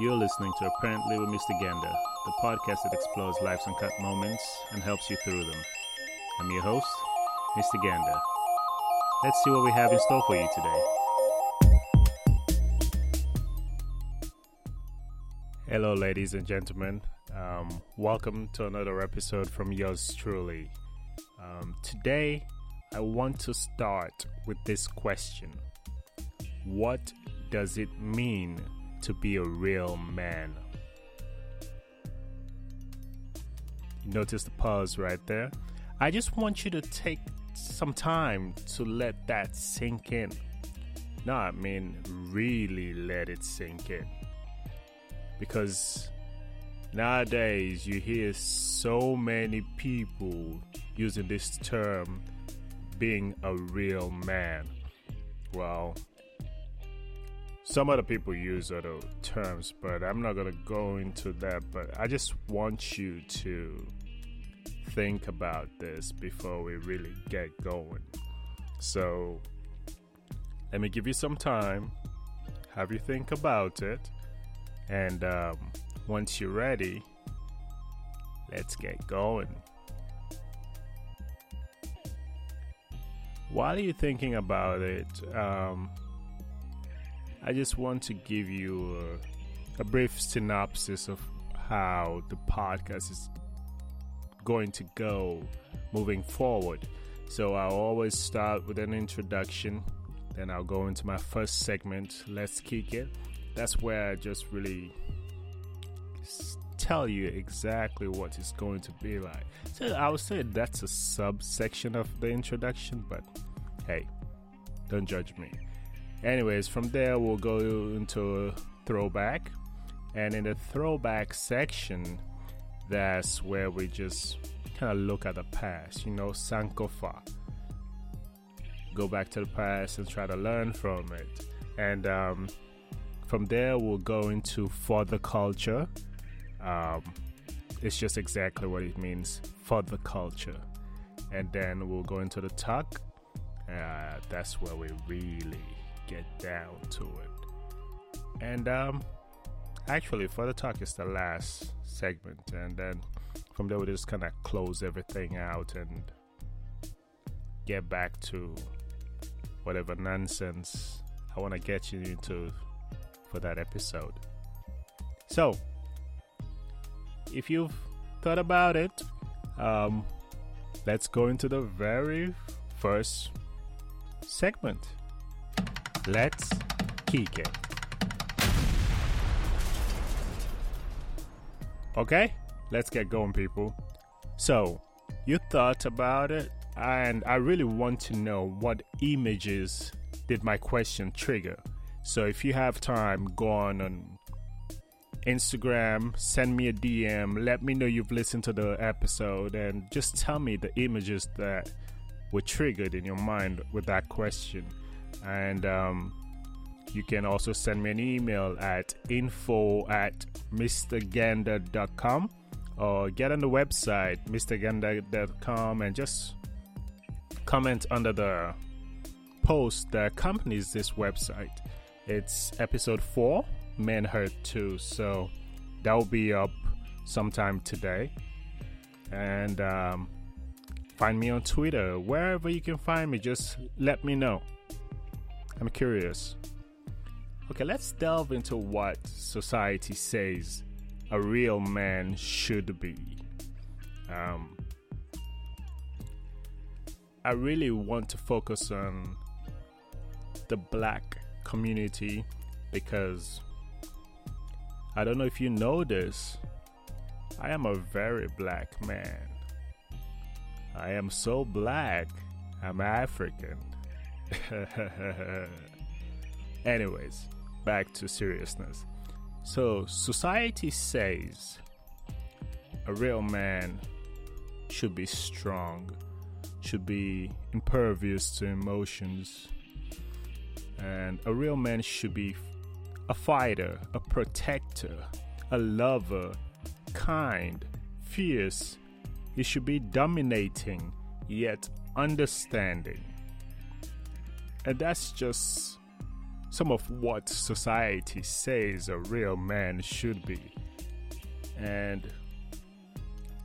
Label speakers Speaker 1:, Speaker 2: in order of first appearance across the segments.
Speaker 1: You're listening to Apparently with Mr. Gander, the podcast that explores life's uncut moments and helps you through them. I'm your host, Mr. Gander. Let's see what we have in store for you today. Hello, ladies and gentlemen. Um, welcome to another episode from yours truly. Um, today, I want to start with this question What does it mean to be a real man? Notice the pause right there. I just want you to take some time to let that sink in. No, I mean, really let it sink in. Because nowadays you hear so many people using this term being a real man. Well, some other people use other terms, but I'm not gonna go into that. But I just want you to think about this before we really get going. So let me give you some time, have you think about it, and um, once you're ready, let's get going. While you're thinking about it, um, I just want to give you a, a brief synopsis of how the podcast is going to go moving forward. So I'll always start with an introduction, then I'll go into my first segment, Let's Kick It. That's where I just really tell you exactly what it's going to be like. So I would say that's a subsection of the introduction, but hey, don't judge me. Anyways, from there we'll go into throwback, and in the throwback section, that's where we just kind of look at the past, you know, Sankofa. Go back to the past and try to learn from it. And um, from there, we'll go into for the culture. Um, it's just exactly what it means for the culture. And then we'll go into the talk. Uh, that's where we really get down to it. And um, actually, for the talk is the last segment, and then from there we just kind of close everything out and get back to whatever nonsense I want to get you into for that episode. So, if you've thought about it, um, let's go into the very first segment. Let's kick it. Okay, let's get going, people. So, you thought about it, and I really want to know what images did my question trigger. So, if you have time, go on on Instagram, send me a DM, let me know you've listened to the episode, and just tell me the images that were triggered in your mind with that question. And um, you can also send me an email at info at mrgander.com or get on the website mrgander.com and just comment under the post that accompanies this website. It's episode 4, Men Hurt 2. So that will be up sometime today. And um, find me on Twitter. Wherever you can find me, just let me know. I'm curious. Okay, let's delve into what society says a real man should be. Um, I really want to focus on the black community because I don't know if you know this. I am a very black man. I am so black, I'm African. Anyways, back to seriousness. So, society says a real man should be strong, should be impervious to emotions, and a real man should be a fighter, a protector, a lover, kind, fierce. He should be dominating, yet understanding. And that's just some of what society says a real man should be. And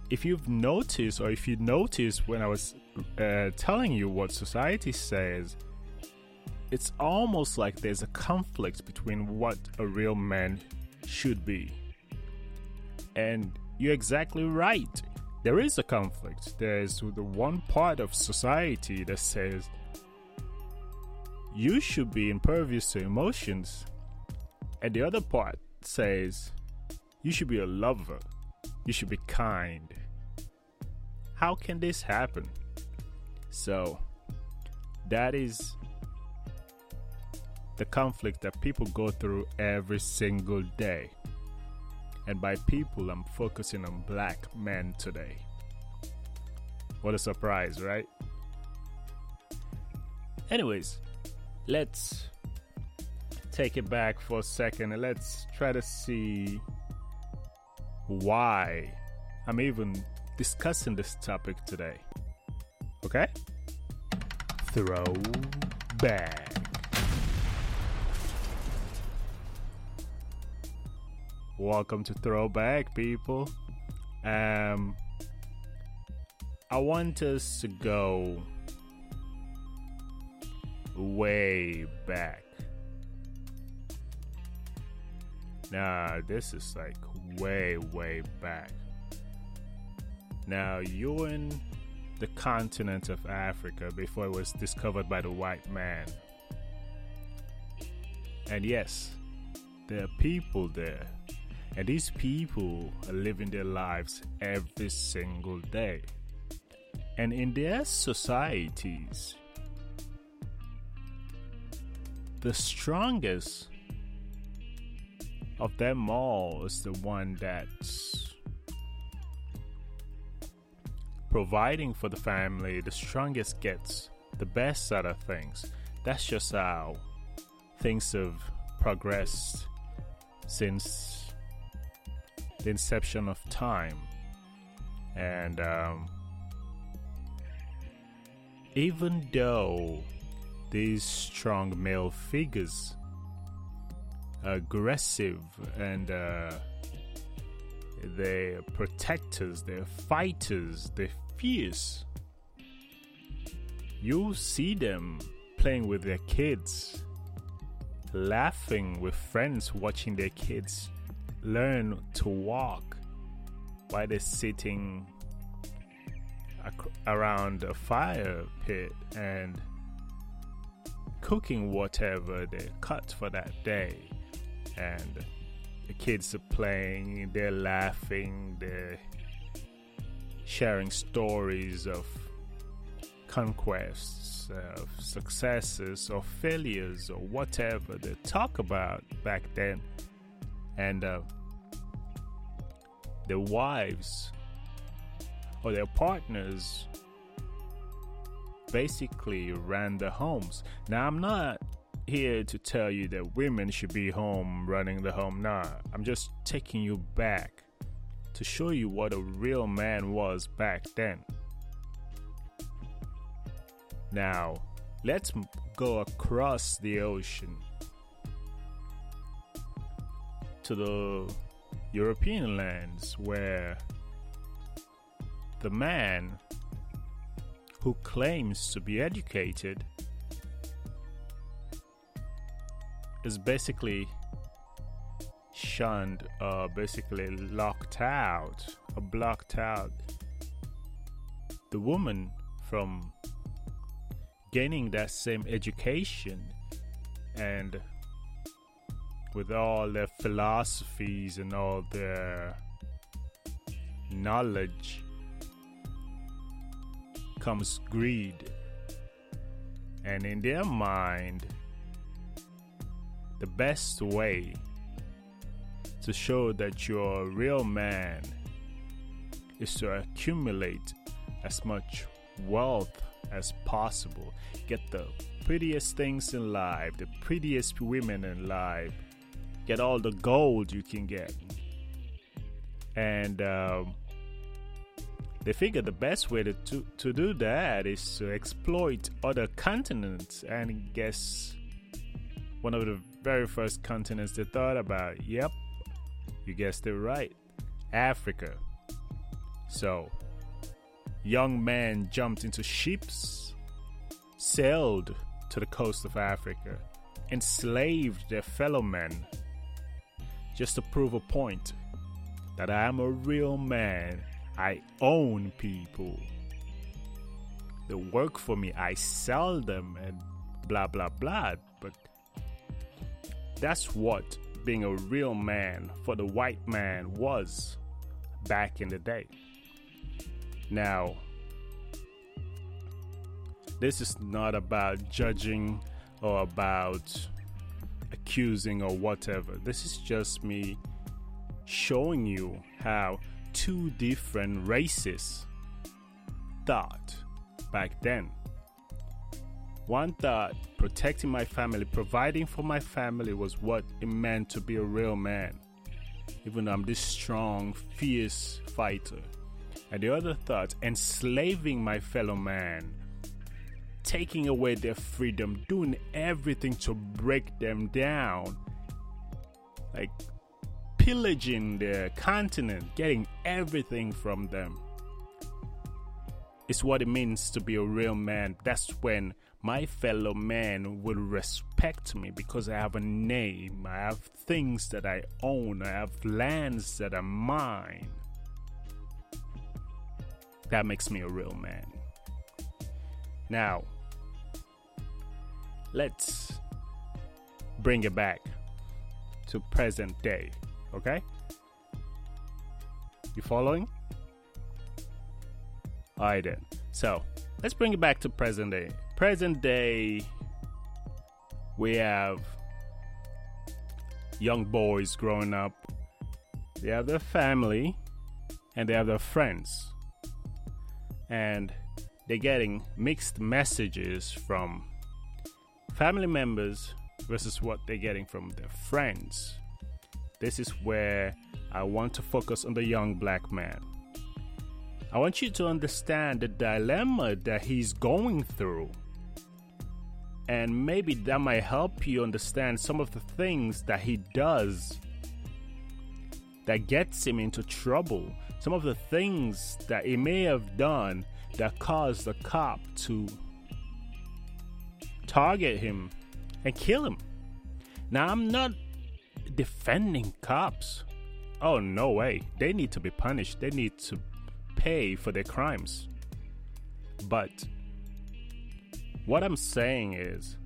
Speaker 1: if you've noticed, or if you noticed when I was uh, telling you what society says, it's almost like there's a conflict between what a real man should be. And you're exactly right. There is a conflict. There's the one part of society that says you should be impervious to emotions, and the other part says you should be a lover, you should be kind. How can this happen? So, that is the conflict that people go through every single day. And by people, I'm focusing on black men today. What a surprise, right? Anyways, let's take it back for a second and let's try to see why I'm even discussing this topic today. Okay? Throw back. Welcome to Throwback, people. Um, I want us to go way back. Now, this is like way, way back. Now, you're in the continent of Africa before it was discovered by the white man. And yes, there are people there. And these people are living their lives every single day. And in their societies, the strongest of them all is the one that's providing for the family. The strongest gets the best out of things. That's just how things have progressed since the inception of time. And um, even though these strong male figures, aggressive and uh, they're protectors, they're fighters, they're fierce. You see them playing with their kids, laughing with friends, watching their kids learn to walk while they're sitting ac- around a fire pit and cooking whatever they cut for that day. And the kids are playing, they're laughing, they're sharing stories of conquests, of successes, or failures, or whatever they talk about back then. And uh, their wives or their partners basically ran the homes. Now, I'm not here to tell you that women should be home running the home. Nah, I'm just taking you back to show you what a real man was back then. Now, let's go across the ocean to the European lands where the man who claims to be educated is basically shunned or basically locked out or blocked out. The woman from gaining that same education and with all their philosophies and all their knowledge comes greed. And in their mind, the best way to show that you're a real man is to accumulate as much wealth as possible. Get the prettiest things in life, the prettiest women in life, get all the gold you can get. And um, they figure the best way to, to, to do that is to exploit other continents. And guess one of the very first continents they thought about. Yep, you guessed it right Africa. So, young men jumped into ships, sailed to the coast of Africa, enslaved their fellow men just to prove a point that I am a real man. I own people. They work for me. I sell them and blah blah blah. But that's what being a real man for the white man was back in the day. Now, this is not about judging or about accusing or whatever. This is just me showing you how two different races thought back then. One thought protecting my family, providing for my family was what it meant to be a real man, even though I'm this strong, fierce fighter. And the other thought, enslaving my fellow man, taking away their freedom, doing everything to break them down, like pillaging their continent, getting everything from them. It's what it means to be a real man. That's when my fellow man will respect me because I have a name, I have things that I own, I have lands that are mine. That makes me a real man. Now, let's bring it back to present day. Okay? You following? Alright then. So let's bring it back to present day. Present day, we have young boys growing up. They have their family and they have their friends. And they're getting mixed messages from family members versus what they're getting from their friends. This is where I want to focus on the young black man. I want you to understand the dilemma that he's going through. And maybe that might help you understand some of the things that he does that gets him into trouble. Some of the things that he may have done that caused the cop to target him and kill him. Now, I'm not defending cops. Oh, no way. They need to be punished. They need to pay for their crimes. But what I'm saying is,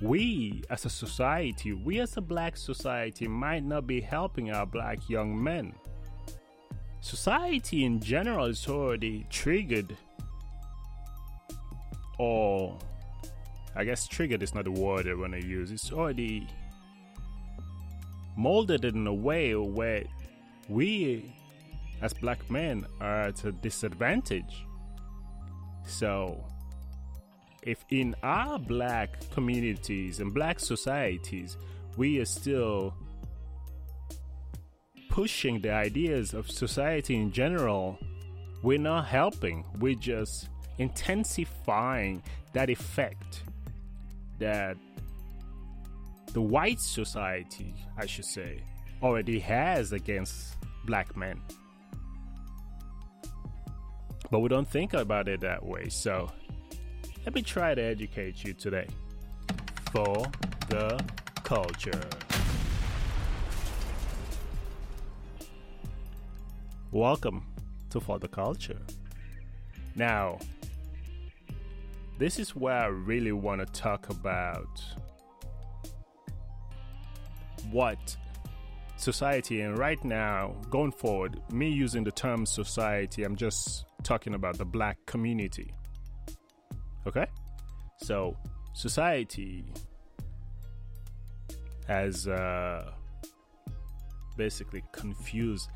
Speaker 1: we as a society, we as a black society, might not be helping our black young men. Society in general is already triggered, or I guess triggered is not the word I want to use. It's already molded in a way where we as black men are at a disadvantage. So, if in our black communities and black societies we are still pushing the ideas of society in general, we're not helping. We're just intensifying that effect that the white society, I should say, already has against black men. But we don't think about it that way. So let me try to educate you today for the culture. Welcome to For the Culture. Now, this is where I really want to talk about what society and right now going forward me using the term society i'm just talking about the black community. Okay? So society has uh, basically confused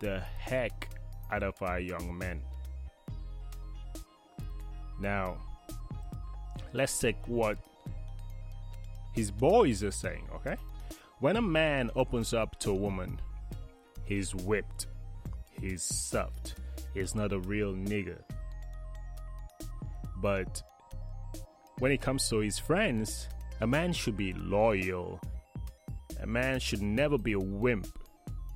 Speaker 1: the heck out of our young men. Now let's take what his boys are saying okay when a man opens up to a woman, he's whipped, he's stuffed, he's not a real nigger. But when it comes to his friends, A man should be loyal. A man should never be a wimp.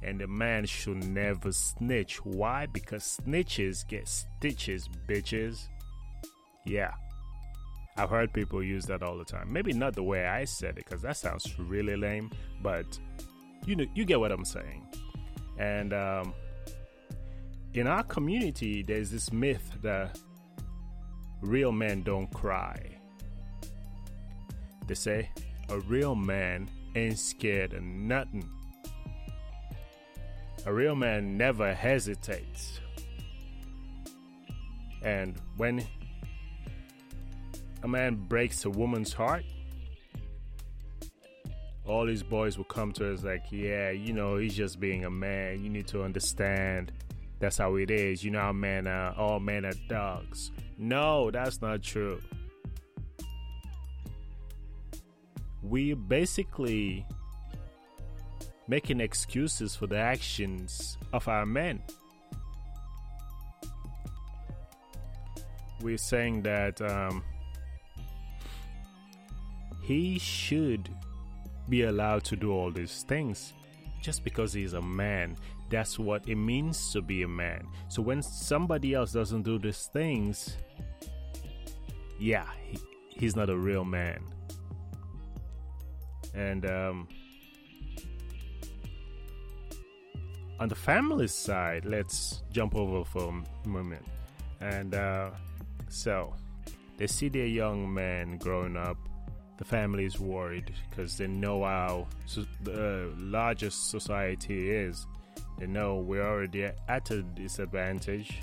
Speaker 1: And a man should never snitch. Why? Because snitches get stitches, bitches. Yeah. I've heard people use that all the time. Maybe not the way I said it, because that sounds really lame, but you know, you get what I'm saying. And um, in our community, there's this myth that real men don't cry. They say a real man ain't scared of nothing. A real man never hesitates. And when a man breaks a woman's heart, all these boys will come to us like, yeah, you know, he's just being a man. You need to understand that's how it is. You know how men are, all men are dogs. No, that's not true. We're basically making excuses for the actions of our men. We're saying that um, he should be allowed to do all these things just because he's a man. That's what it means to be a man. So when somebody else doesn't do these things, yeah, he, he's not a real man. And um, on the family side, let's jump over for a moment. And uh, so they see their young man growing up the family is worried because they know how so the largest society is. They know we're already at a disadvantage,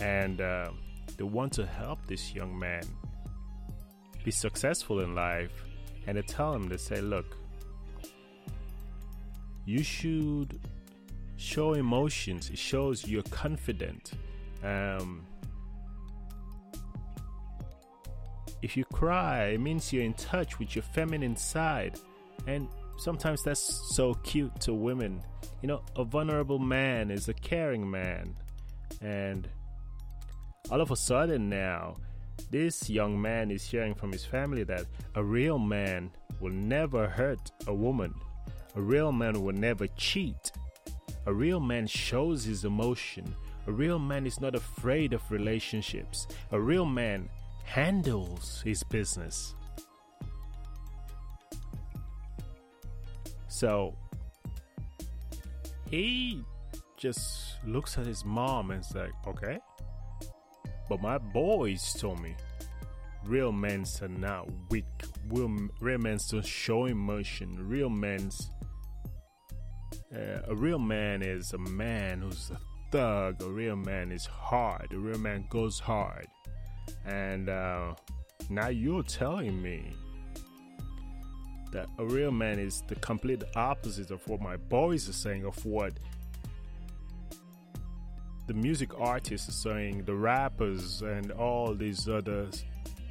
Speaker 1: and uh, they want to help this young man be successful in life. And they tell him, they say, look, you should show emotions. It shows you're confident. Um, If you cry, it means you're in touch with your feminine side. And sometimes that's so cute to women. You know, a vulnerable man is a caring man. And all of a sudden now, this young man is hearing from his family that a real man will never hurt a woman. A real man will never cheat. A real man shows his emotion. A real man is not afraid of relationships. A real man handles his business. So he just looks at his mom and is like, okay. But my boys told me real men are not weak. Real, real men don't show emotion. Real men's uh, a real man is a man who's a thug. A real man is hard. A real man goes hard. And uh, now you're telling me that a real man is the complete opposite of what my boys are saying, of what the music artists are saying, the rappers, and all these other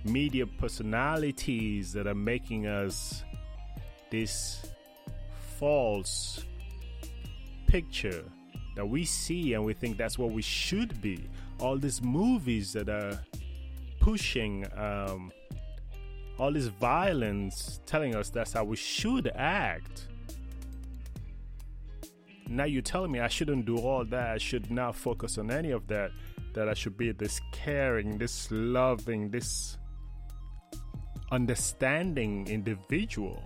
Speaker 1: media personalities that are making us this false picture that we see and we think that's what we should be. All these movies that are pushing um, all this violence, telling us that's how we should act. Now you're telling me I shouldn't do all that. I should not focus on any of that. That I should be this caring, this loving, this understanding individual.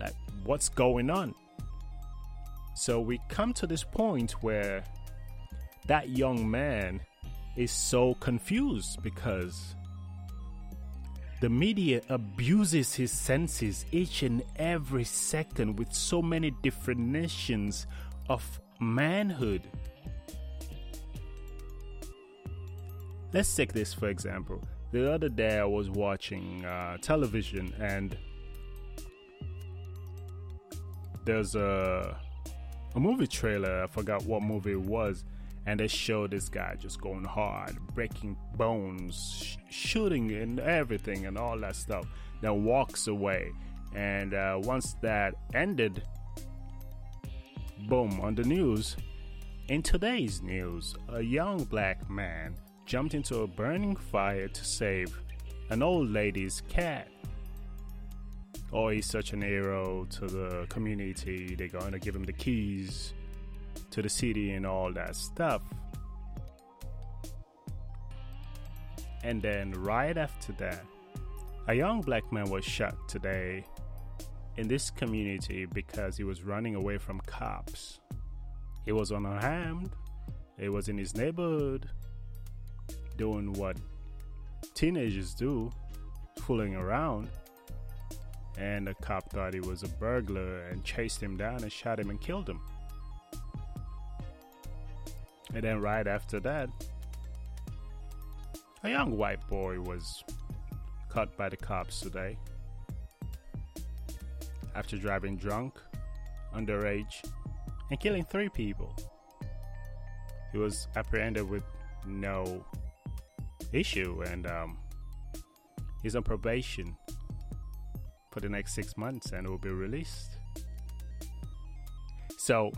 Speaker 1: Like, what's going on? So we come to this point where that young man is so confused because the media abuses his senses each and every second with so many definitions of manhood. Let's take this for example. The other day I was watching uh, television and there's a a movie trailer. I forgot what movie it was, and they show this guy just going hard, breaking bones, sh- shooting and everything and all that stuff. Then walks away, and uh, once that ended, boom on the news. In today's news, a young black man jumped into a burning fire to save an old lady's cat. oh, he's such an hero to the community. They're going to give him the keys to the city and all that stuff. And then, right after that, a young black man was shot today in this community because he was running away from cops. He was unarmed, he was in his neighborhood doing what teenagers do, fooling around. And the cop thought he was a burglar and chased him down and shot him and killed him. And then, right after that, a young white boy was caught by the cops today after driving drunk, underage, and killing three people. He was apprehended with no issue and um, he's on probation for the next six months and will be released. So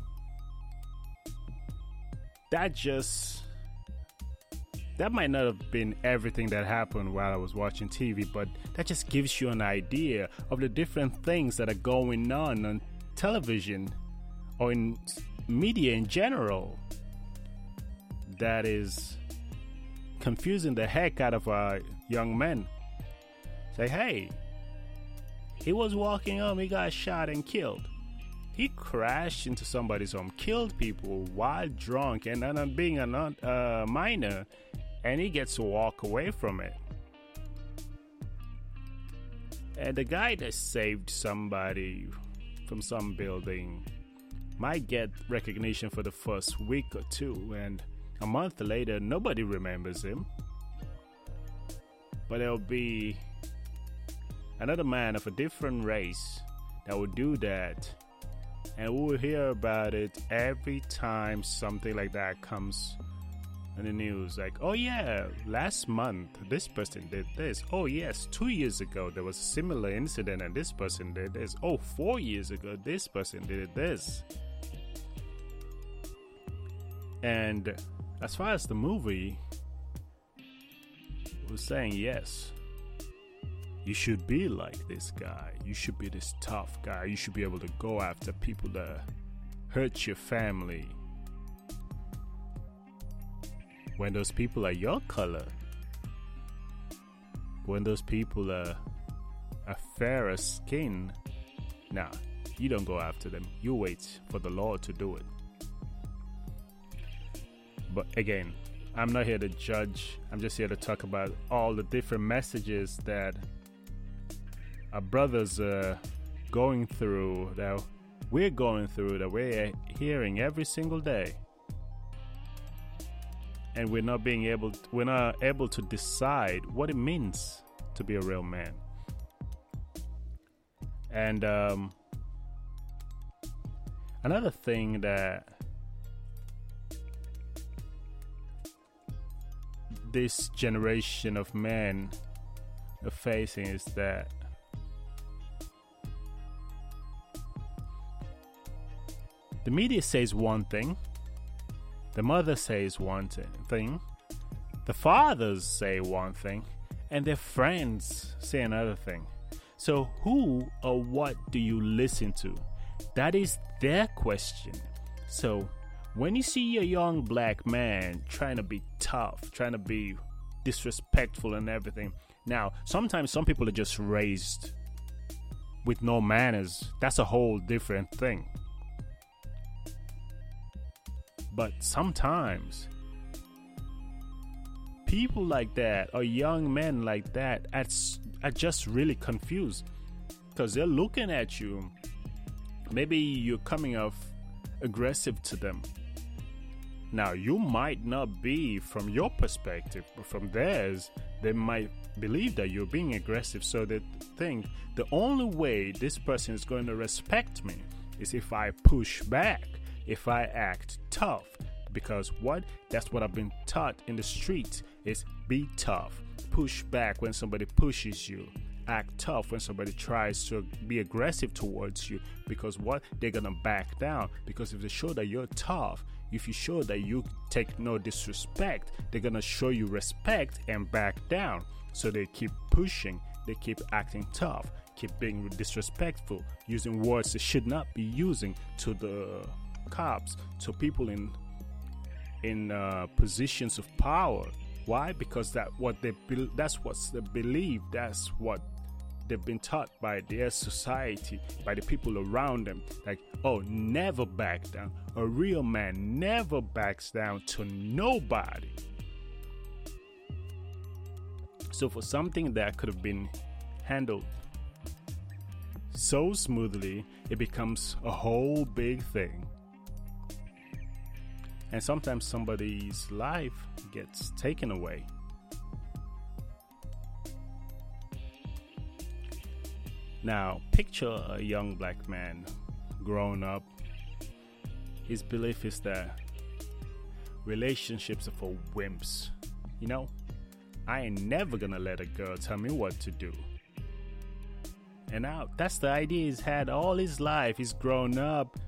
Speaker 1: that just that might not have been everything that happened while I was watching TV, but that just gives you an idea of the different things that are going on on television or in media in general that is confusing the heck out of our young men. Say, hey, he was walking home, he got shot and killed. He crashed into somebody's home, killed people while drunk, and then being a uh, minor, and he gets to walk away from it. And the guy that saved somebody from some building might get recognition for the first week or two, and a month later, nobody remembers him. But there'll be another man of a different race that will do that. And we'll hear about it every time something like that comes in the news. Like, oh yeah, last month this person did this. Oh yes, two years ago there was a similar incident and this person did this. Oh, four years ago this person did this. And as far as the movie was saying, yes, you should be like this guy. You should be this tough guy. You should be able to go after people that hurt your family. When those people are your color, when those people are a fairer skin, nah, you don't go after them. You wait for the Lord to do it. But again, I'm not here to judge. I'm just here to talk about all the different messages that our brothers are going through, that we're going through, that we're hearing every single day. And we're not being able to, we're not able to decide what it means to be a real man. And um, another thing that this generation of men are facing is that the media says one thing, the mother says one thing, the fathers say one thing, and their friends say another thing. So, who or what do you listen to? That is their question. So, when you see a young black man trying to be tough, trying to be disrespectful and everything, now sometimes some people are just raised with no manners. That's a whole different thing. But sometimes people like that or young men like that are just really confused because they're looking at you. Maybe you're coming off aggressive to them now, you might not be from your perspective, but from theirs, they might believe that you're being aggressive. So they think the only way this person is going to respect me is if I push back, if I act tough. Because what? That's what I've been taught in the streets is be tough. Push back when somebody pushes you act tough when somebody tries to be aggressive towards you because what they're gonna back down because if they show that you're tough if you show that you take no disrespect, they're gonna show you respect and back down. So they keep pushing, they keep acting tough, keep being disrespectful, using words they should not be using to the cops, to people in in uh, positions of power. Why? Because that what they be- that's what they believe. That's what they've been taught by their society, by the people around them. Like, oh, never back down. A real man never backs down to nobody. So, for something that could have been handled so smoothly, it becomes a whole big thing. And sometimes somebody's life gets taken away. Now, picture a young black man grown up. His belief is that relationships are for wimps. You know, I ain't never gonna let a girl tell me what to do. And now that's the idea he's had all his life. He's grown up.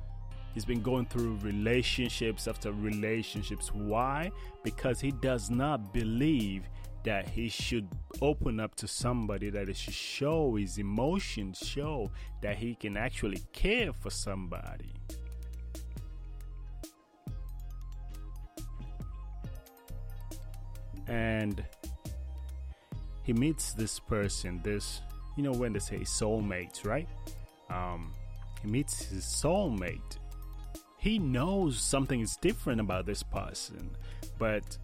Speaker 1: He's been going through relationships after relationships. Why? Because he does not believe that he should open up to somebody, that he should show his emotions, show that he can actually care for somebody. And he meets this person, this, you know, when they say soulmate, right? Um, he meets his soulmate. He knows something is different about this person, but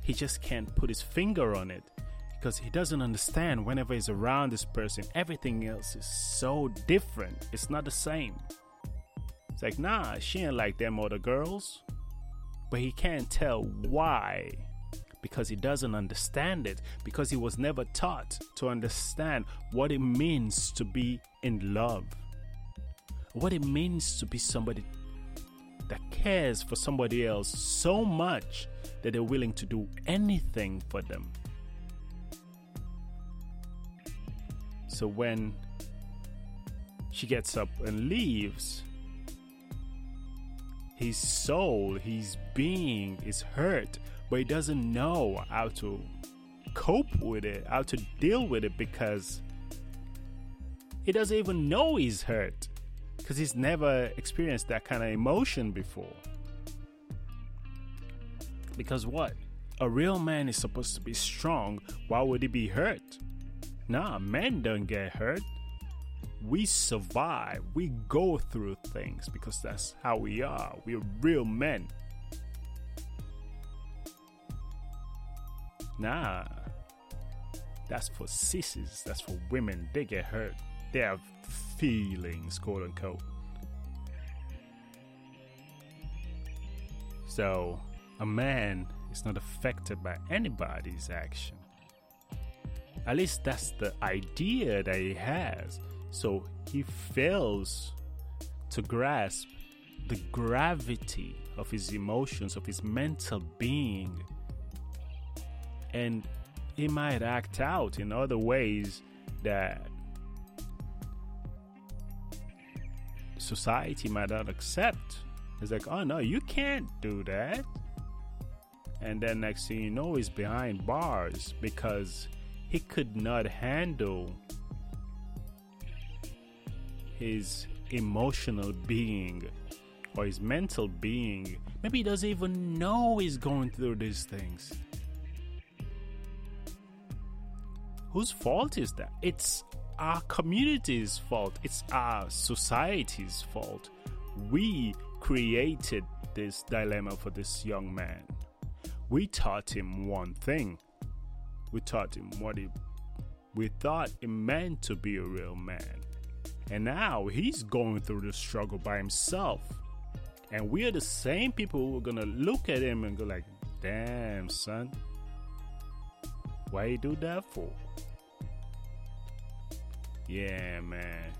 Speaker 1: he just can't put his finger on it because he doesn't understand whenever he's around this person, everything else is so different. It's not the same. It's like, nah, she ain't like them other girls. But he can't tell why because he doesn't understand it, because he was never taught to understand what it means to be in love, what it means to be somebody that cares for somebody else so much that they're willing to do anything for them. So when she gets up and leaves, his soul, his being is hurt, but he doesn't know how to cope with it, how to deal with it because he doesn't even know he's hurt because he's never experienced that kind of emotion before. Because what? A real man is supposed to be strong. Why would he be hurt? Nah, men don't get hurt. We survive. We go through things because that's how we are. We're real men. Nah. That's for sissies. That's for women. They get hurt. They er have feelings, quote unquote. So, a man is not affected by anybody's action. At least that's the idea that he has. So he fails to grasp the gravity of his emotions, of his mental being. And he might act out in other ways that society might not accept. It's like, oh no, you can't do that. And then next thing you know, he's behind bars because he could not handle his emotional being or his mental being. Maybe he doesn't even know he's going through these things. Whose fault is that? It's our community's fault. It's our society's fault. We created this dilemma for this young man. We taught him one thing. We taught him what he we thought it meant to be a real man. And now he's going through the struggle by himself. And we're the same people who are gonna look at him and go like, damn son, why you do that for? Yeah, man.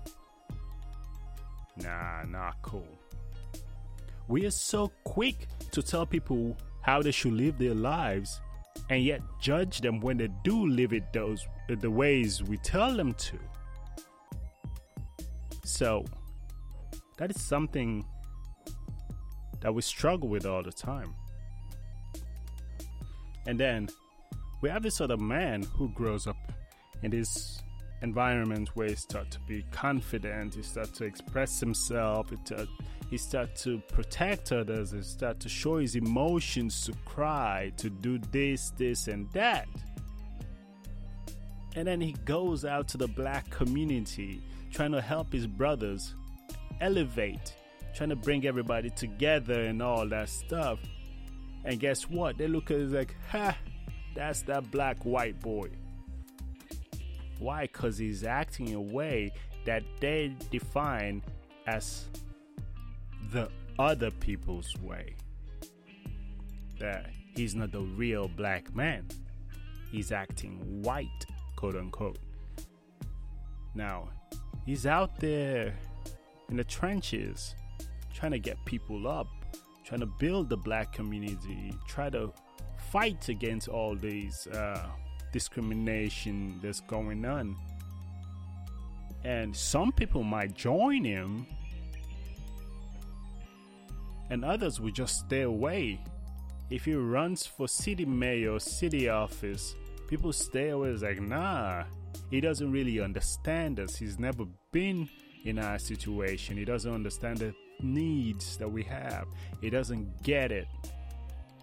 Speaker 1: Nah, not cool. We are so quick to tell people how they should live their lives and yet judge them when they do live it those the ways we tell them to. So that is something that we struggle with all the time. And then we have this other man who grows up in this environment where he start to be confident, he start to express himself, he start, to protect others, he start to show his emotions, to cry, to do this, this, and that. And then he goes out to the black community trying to help his brothers elevate, trying to bring everybody together and all that stuff. And guess what? They look at it like, ha, that's that black white boy. Why? Because he's acting in a way that they define as the other people's way. That he's not the real black man. He's acting white, quote unquote. Now, he's out there in the trenches trying to get people up, trying to build the black community, try to fight against all these uh, discrimination that's going on. And some people might join him, and others will just stay away. If he runs for city mayor, city office, people stay away. It's like, nah, he doesn't really understand us. He's never been in our situation. He doesn't understand the needs that we have. He doesn't get it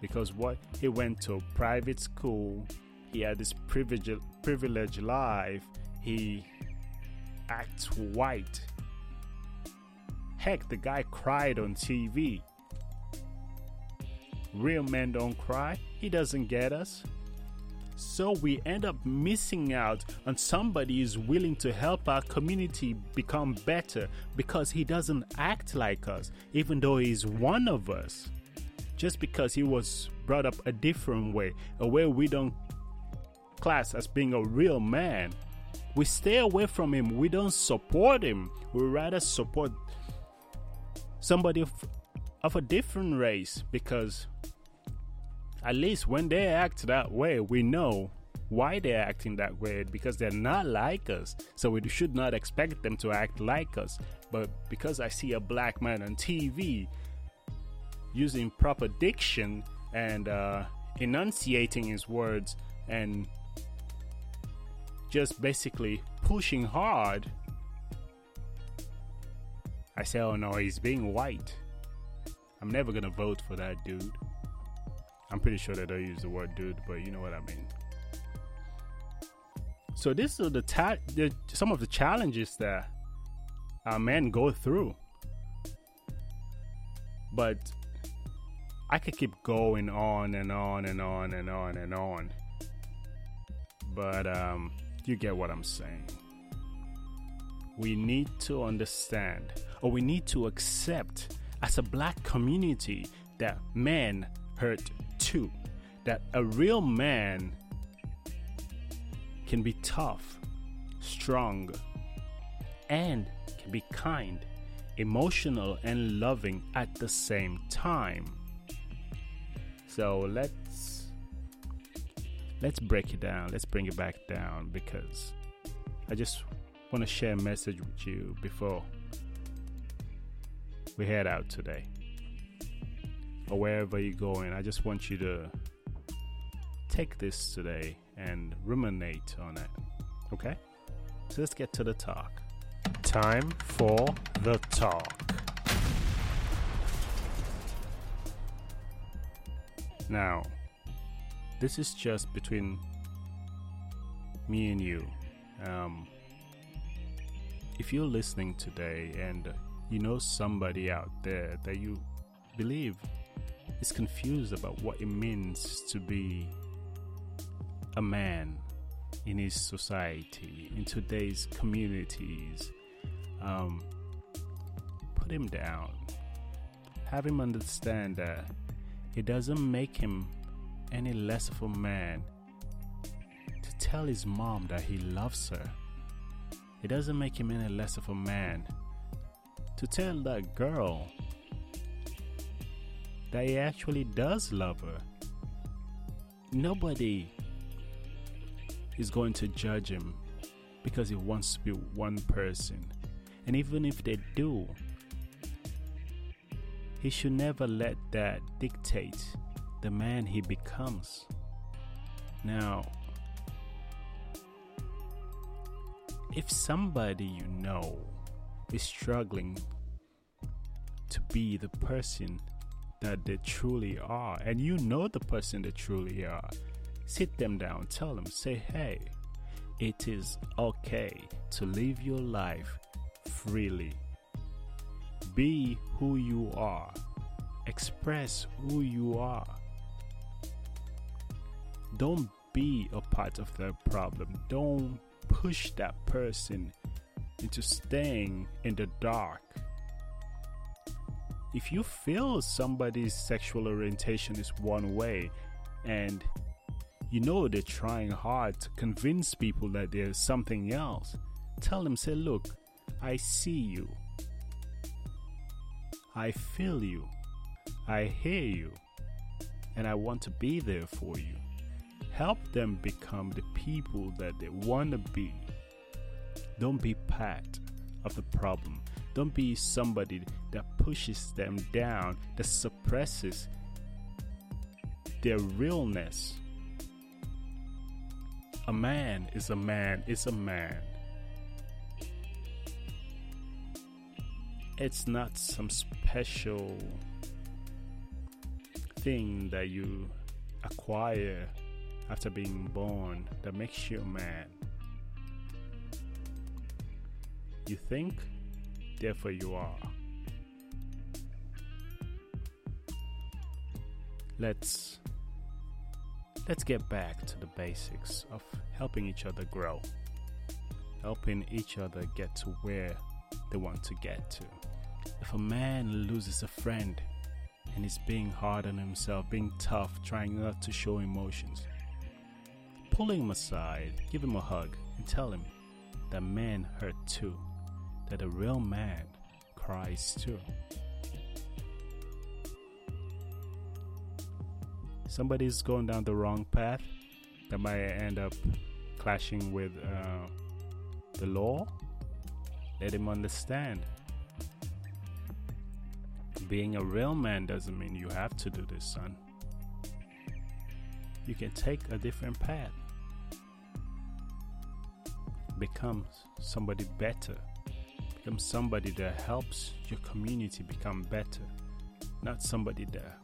Speaker 1: because what he went to private school he had this privilege privileged life he acts white. Heck the guy cried on tv real men don't cry. He doesn't get us. So we end up missing out on somebody who's willing to help our community become better because he doesn't act like us even though he's one of us. Just because he was brought up a different way, a way we don't class as being a real man. We stay away from him. We don't support him. We rather support somebody of, of a different race because at least when they act that way, we know why they're acting that way because they're not like us. So we should not expect them to act like us. But because I see a black man on TV using proper diction and uh, enunciating his words and just basically pushing hard. I say, oh no, he's being white. I'm never gonna vote for that dude. I'm pretty sure they don't use the word dude, but you know what I mean. So this is the, ta- the some of the challenges that our men go through. But I could keep going on and on and on and on and on. But um, you get what I'm saying. We need to understand, or we need to accept as a black community that men hurt too. That a real man can be tough, strong, and can be kind, emotional, and loving at the same time. So let's let's break it down. Let's bring it back down because I just want to share a message with you before we head out today or wherever you're going. I just want you to take this today and ruminate on it. Okay? So let's get to the talk. Time for the talk. Now, this is just between me and you. Um, if you're listening today and you know somebody out there that you believe is confused about what it means to be a man in his society, in today's communities, um, put him down. Have him understand that it doesn't make him any less of a man to tell his mom that he loves her. It doesn't make him any less of a man to tell that girl that he actually does love her. Nobody is going to judge him because he wants to be one person. And even if they do, he should never let that dictate the man he becomes. Now, if somebody you know is struggling to be the person that they truly are, and you know the person they truly are, sit them down, tell them, say, hey, it is okay to live your life freely. Be who you are, express who you are. Don't be a part of the problem. Don't push that person into staying in the dark. If you feel somebody's sexual orientation is one way and you know they're trying hard to convince people that there's something else, tell them, say, look, I see you. I feel you. I hear you. And I want to be there for you. Help them become the people that they want to be. Don't be part of the problem. Don't be somebody that pushes them down, that suppresses their realness. A man is a man is a man. It's not some special thing that you acquire after being born that makes you a man. You think, therefore you are. Let's let's get back to the basics of helping each other grow. Helping each other get to where they want to get to. If a man loses a friend and is being hard on himself, being tough, trying not to show emotions, pulling him aside, give him a hug, and tell him that men hurt too, that a real man cries too. Somebody's going down the wrong path that might end up clashing with uh, the law. Let him understand. Being a real man doesn't mean you have to do this, son. You can take a different path become somebody better. Become somebody that helps your community become better. Not somebody that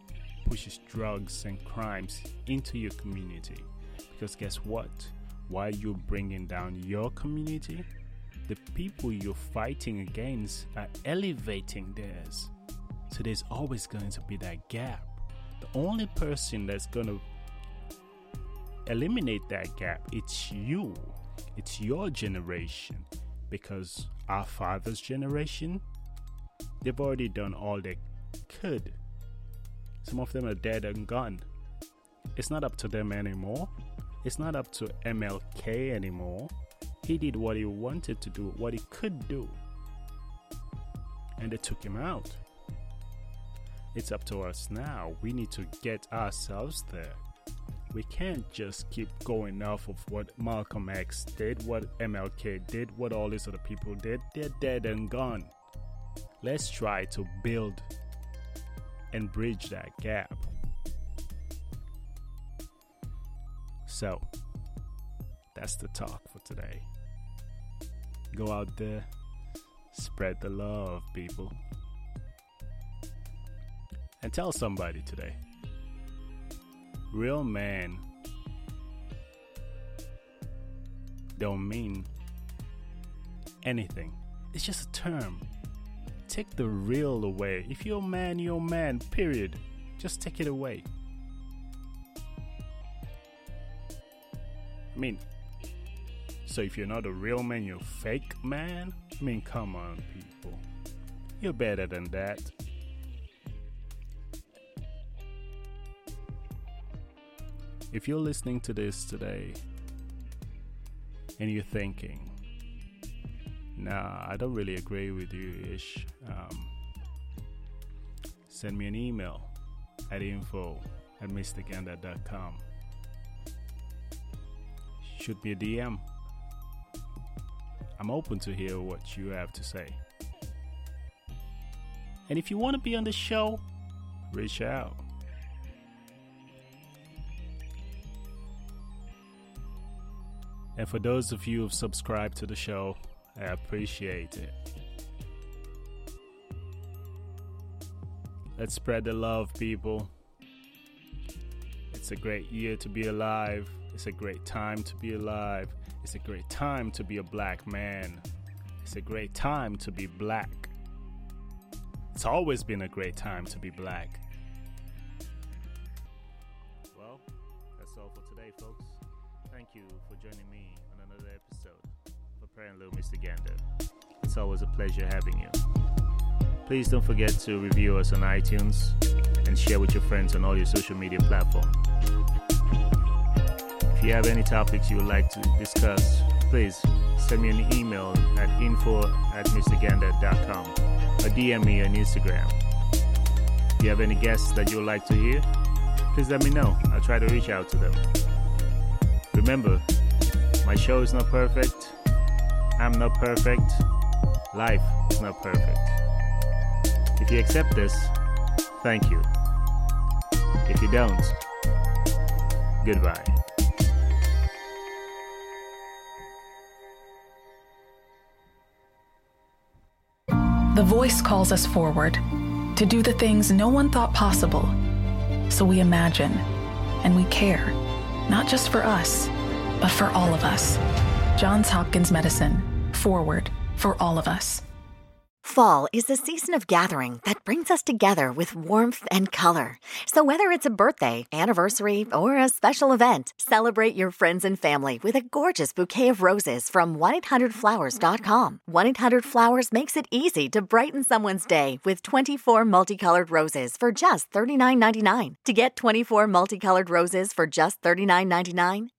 Speaker 1: pushes drugs and crimes into your community. Because guess what? While you're bringing down your community, the people you're fighting against are elevating theirs. So there's always going to be that gap. The only person that's going to eliminate that gap, it's you. It's your generation because our father's generation, they've already done all they could. Some of them are dead and gone. It's not up to them anymore. It's not up to MLK anymore. He did what he wanted to do, what he could do. And they took him out. It's up to us now. We need to get ourselves there we can't just keep going off of what Malcolm X did, what MLK did, what all these other people did. They're dead and gone. Let's try to build and bridge that gap. So, that's the talk for today. Go out there, spread the love, people. And tell somebody today real man don't mean anything. It's just a term. Take the real away. If you're a man, you're a man, period. Just take it away. I mean, so if you're not a real man, you're a fake man? I mean, come on, people. You're better than that. If you're listening to this today and you're thinking, nah, I don't really agree with you, Ish, um, send me an email at info at mrgander.com. Shoot me a DM. I'm open to hear what you have to say. And if you want to be on the show, reach out. And for those of you who've subscribed to the show, I appreciate it. Let's spread the love, people. It's a great year to be alive. It's a great time to be alive. It's a great time to be a black man. It's a great time to be black. It's always been a great time to be black. Well, that's all for today, folks. Thank you for joining me on another episode of Apparently Mr. Gander. It's always a pleasure having you. Please don't forget to review us on iTunes and share with your friends on all your social media platforms. If you have any topics you would like to discuss, please send me an email at info at mrgander.com or DM me on Instagram. If you have any guests that you would like to hear, please let me know. I'll try to reach out to them. Remember, my show is not perfect. I'm not perfect. Life is not perfect. If you accept this, thank you. If you don't, goodbye.
Speaker 2: The voice calls us forward to do the things no one thought possible. So we imagine and we care, not just for us, but for all of us. Johns Hopkins Medicine, forward for all of us.
Speaker 3: Fall is the season of gathering that brings us together with warmth and color. So, whether it's a birthday, anniversary, or a special event, celebrate your friends and family with a gorgeous bouquet of roses from 1-800-Flowers.com. 1-800-Flowers makes it easy to brighten someone's day with 24 multicolored roses for just $39.99. To get 24 multicolored roses for just $39.99,